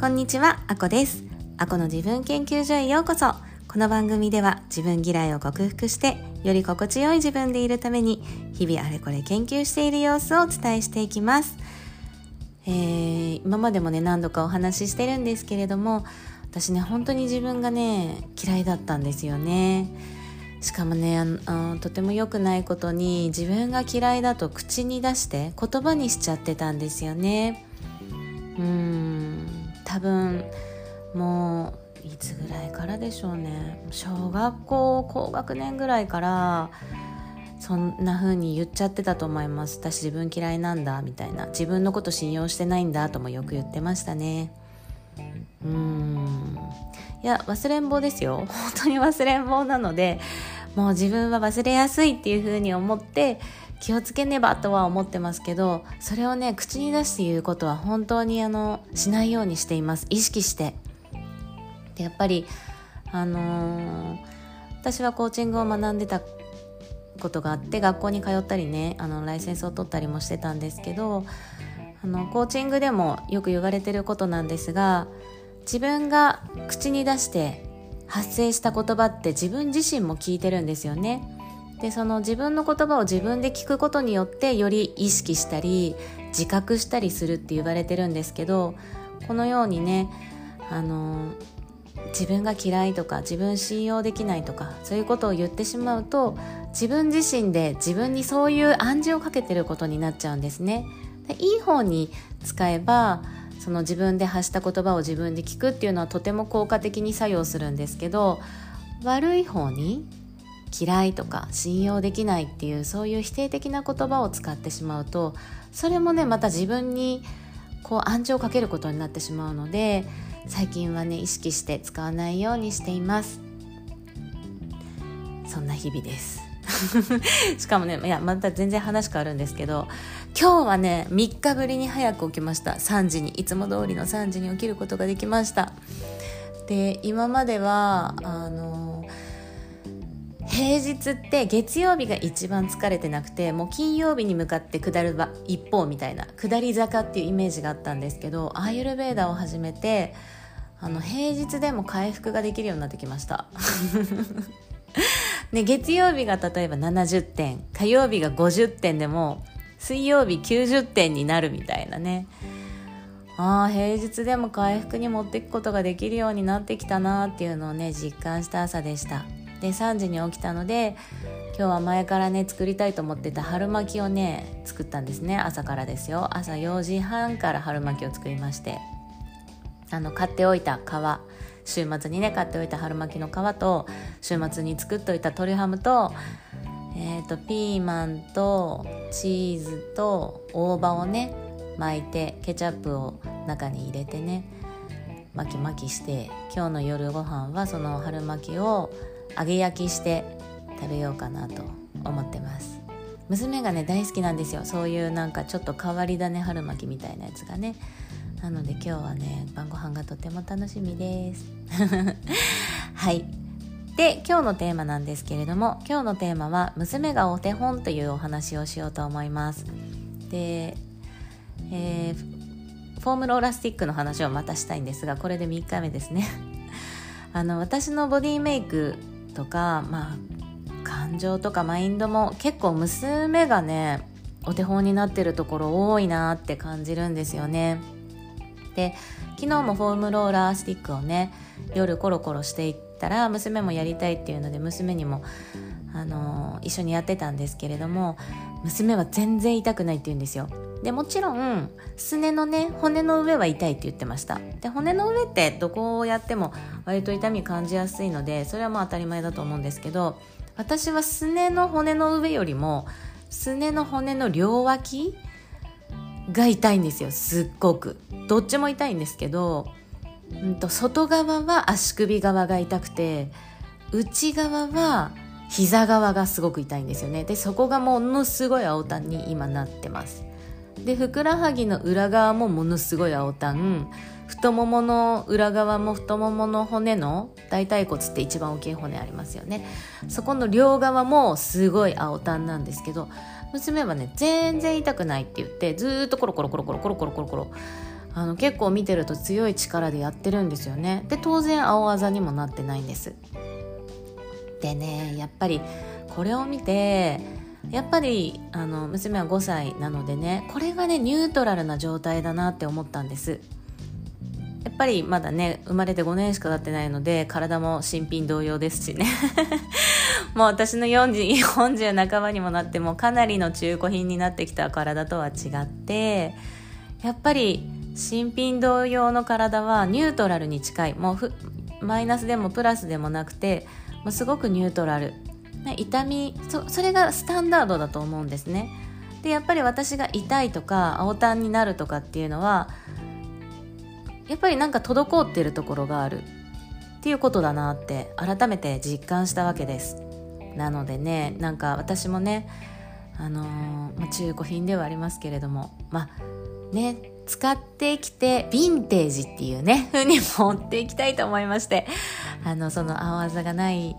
こんにちは、あこです。あこの自分研究所へようこそ。この番組では自分嫌いを克服して、より心地よい自分でいるために、日々あれこれ研究している様子をお伝えしていきます。えー、今までもね、何度かお話ししてるんですけれども、私ね、本当に自分がね、嫌いだったんですよね。しかもねあのとても良くないことに自分が嫌いだと口に出して言葉にしちゃってたんですよねうん多分もういつぐらいからでしょうね。小学校高学年ぐらいからそんな風に言っちゃってたと思います。私自分嫌いなんだみたいな。自分のこと信用してないんだともよく言ってましたね。うん。いや忘れん坊ですよ。本当に忘れん坊なのでもう自分は忘れやすいっていう風に思って気をつけねばとは思ってますけどそれをね口に出して言うことは本当にあのしないようにしています意識してでやっぱりあのー、私はコーチングを学んでたことがあって学校に通ったりねあのライセンスを取ったりもしてたんですけどあのコーチングでもよく言われてることなんですが自分が口に出して発生した言葉って自分自身も聞いてるんですよね。でその自分の言葉を自分で聞くことによってより意識したり自覚したりするって言われてるんですけどこのようにねあの自分が嫌いとか自分信用できないとかそういうことを言ってしまうと自分自身で自分にそういう暗示をかけてることになっちゃうんですね。でいい方に使えばその自分で発した言葉を自分で聞くっていうのはとても効果的に作用するんですけど悪い方に嫌いとか信用できないっていうそういう否定的な言葉を使ってしまうとそれもねまた自分にこう暗示をかけることになってしまうので最近はね意識して使わないようにしています。そんな日々です。しかもねいやまた全然話変わるんですけど今日はね3日ぶりに早く起きました。3時にいつも通りの3時に起きることができました。で今まではあの平日って月曜日が一番疲れてなくてもう金曜日に向かって下る一方みたいな下り坂っていうイメージがあったんですけどアーユルベーダを始めてあの平日でも回復ができるようになってきました。ね、月曜日が例えば70点火曜日が50点でも水曜日90点になるみたいなね。ああ平日でも回復に持っていくことができるようになってきたなっていうのをね実感した朝でした。で3時に起きたので今日は前からね作りたいと思ってた春巻きをね作ったんですね。朝からですよ。朝4時半から春巻きを作りまして。あの買っておいた皮。週末にね買っておいた春巻きの皮と週末に作っておいた鶏ハムと,、えーと、ピーマンとチーズと大葉をね巻いてケチャップを中に入れてね巻き巻きして今日の夜ご飯はその春巻きを揚げ焼きして食べようかなと思ってます。娘がね大好きなんですよ。そういうなんかちょっと変わり種春巻きみたいなやつがね。なので今日はね晩ご飯がとても楽しみです。はい。で今日のテーマなんですけれども今日のテーマは娘がお手本というお話をしようと思います。で、えー、フォームローラスティックの話をまたしたいんですがこれで3日目ですね。あの私のボディメイクとかまあ感情とかマインドも結構娘がねお手本になってるところ多いなって感じるんですよね。で昨日もフォームローラースティックをね夜コロコロしていったら娘もやりたいっていうので娘にもあの一緒にやってたんですけれども娘は全然痛くないって言うんですよ。でもちろんすねのね骨の上は痛いって言ってました。で骨の上ってどこをやっても割と痛み感じやすいのでそれはもう当たり前だと思うんですけど私はすねの骨の上よりもすねの骨の両脇が痛いんですよ。すっごく。どっちも痛いんですけど、うんと、外側は足首側が痛くて内側は膝側がすごく痛いんですよね。でそこがものすごい青タンに今なってます。でふくらはぎの裏側もものすごい青タン太ももの裏側も太ももの骨の大腿骨って一番大きい骨ありますよね。そこの両側もすごい青タンなんですけど娘はね全然痛くないって言ってずっとコロコロコロコロコロコロコロコロ。あの結構見てると強い力でやってるんですよね。で当然青あざにもなってないんです。でねやっぱりこれを見てやっぱりあの娘は5歳なのでねこれがねニュートラルな状態だなって思ったんです。やっぱりまだね生まれて5年しか経ってないので体も新品同様ですしね。もう私の40 40半ばにもなってもかなりの中古品になってきた体とは違ってやっぱり新品同様の体はニュートラルに近い。もうマイナスでもプラスでもなくてもうすごくニュートラル。痛みそれがスタンダードだと思うんですね。でやっぱり私が痛いとか青タンになるとかっていうのはやっぱりなんか滞ってるところがある。っていうことだなって改めて実感したわけです。なのでねなんか私もねあのー、まあ、中古品ではありますけれどもまあね使ってきてヴィンテージっていうね 風に持っていきたいと思いましてあのその青あざがない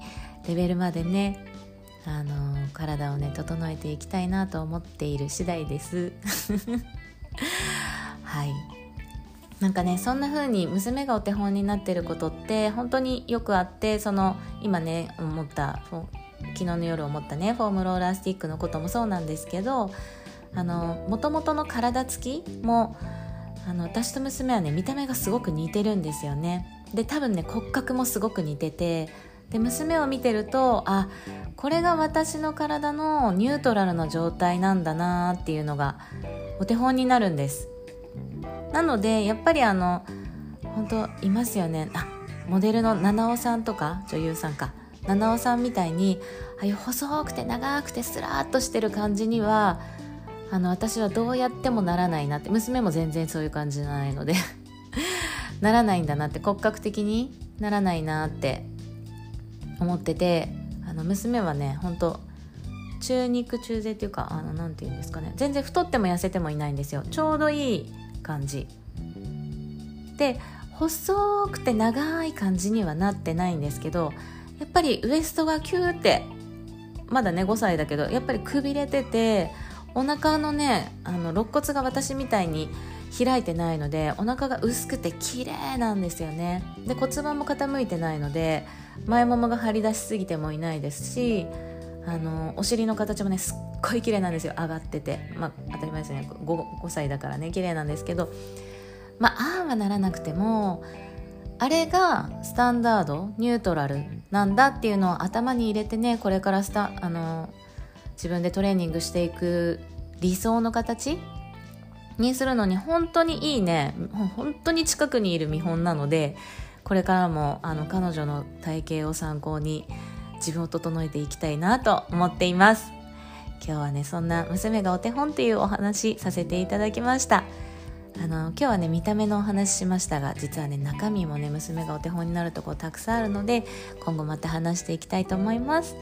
レベルまでねあの、体をね整えていきたいなと思っている次第です。はい。なんかねそんな風に娘がお手本になってることって本当によくあってその今ね思った昨日の夜思ったねフォームローラースティックのこともそうなんですけどあの元々の体つきもあの私と娘はね見た目がすごく似てるんですよね。で多分ね骨格もすごく似ててで娘を見てるとあこれが私の体のニュートラルな状態なんだなっていうのがお手本になるんです。なのでやっぱりあの本当いますよね。あモデルの七尾さんとか女優さんか。七尾さんみたいにああいう細くて長くてスラーっとしてる感じにはあの私はどうやってもならないなって娘も全然そういう感じじゃないので ならないんだなって骨格的にならないなって思っててあの娘はね本当中肉中背っていうかあのなんて言うんですかね全然太っても痩せてもいないんですよ。ちょうどいい感じ。で細くて長い感じにはなってないんですけどやっぱりウエストがキューってまだね5歳だけどやっぱりくびれててお腹のねあの肋骨が私みたいに開いてないのでお腹が薄くて綺麗なんですよね。で骨盤も傾いてないので前ももが張り出しすぎてもいないですしあのお尻の形もねすっごい綺麗なんですよ。上がってて。まあ当たり前ですね。5, 5歳だからね綺麗なんですけど。まあああはならなくてもあれがスタンダードニュートラルなんだっていうのを頭に入れてねこれからスタあの自分でトレーニングしていく理想の形にするのに本当にいいね。本当に近くにいる見本なのでこれからもあの彼女の体型を参考に自分を整えていきたいなと思っています。今日はねそんな娘がお手本っていうお話させていただきました。あの今日はね見た目のお話しましたが実はね中身もね娘がお手本になるところたくさんあるので今後また話していきたいと思います。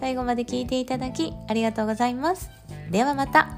最後まで聞いていただきありがとうございます。ではまた。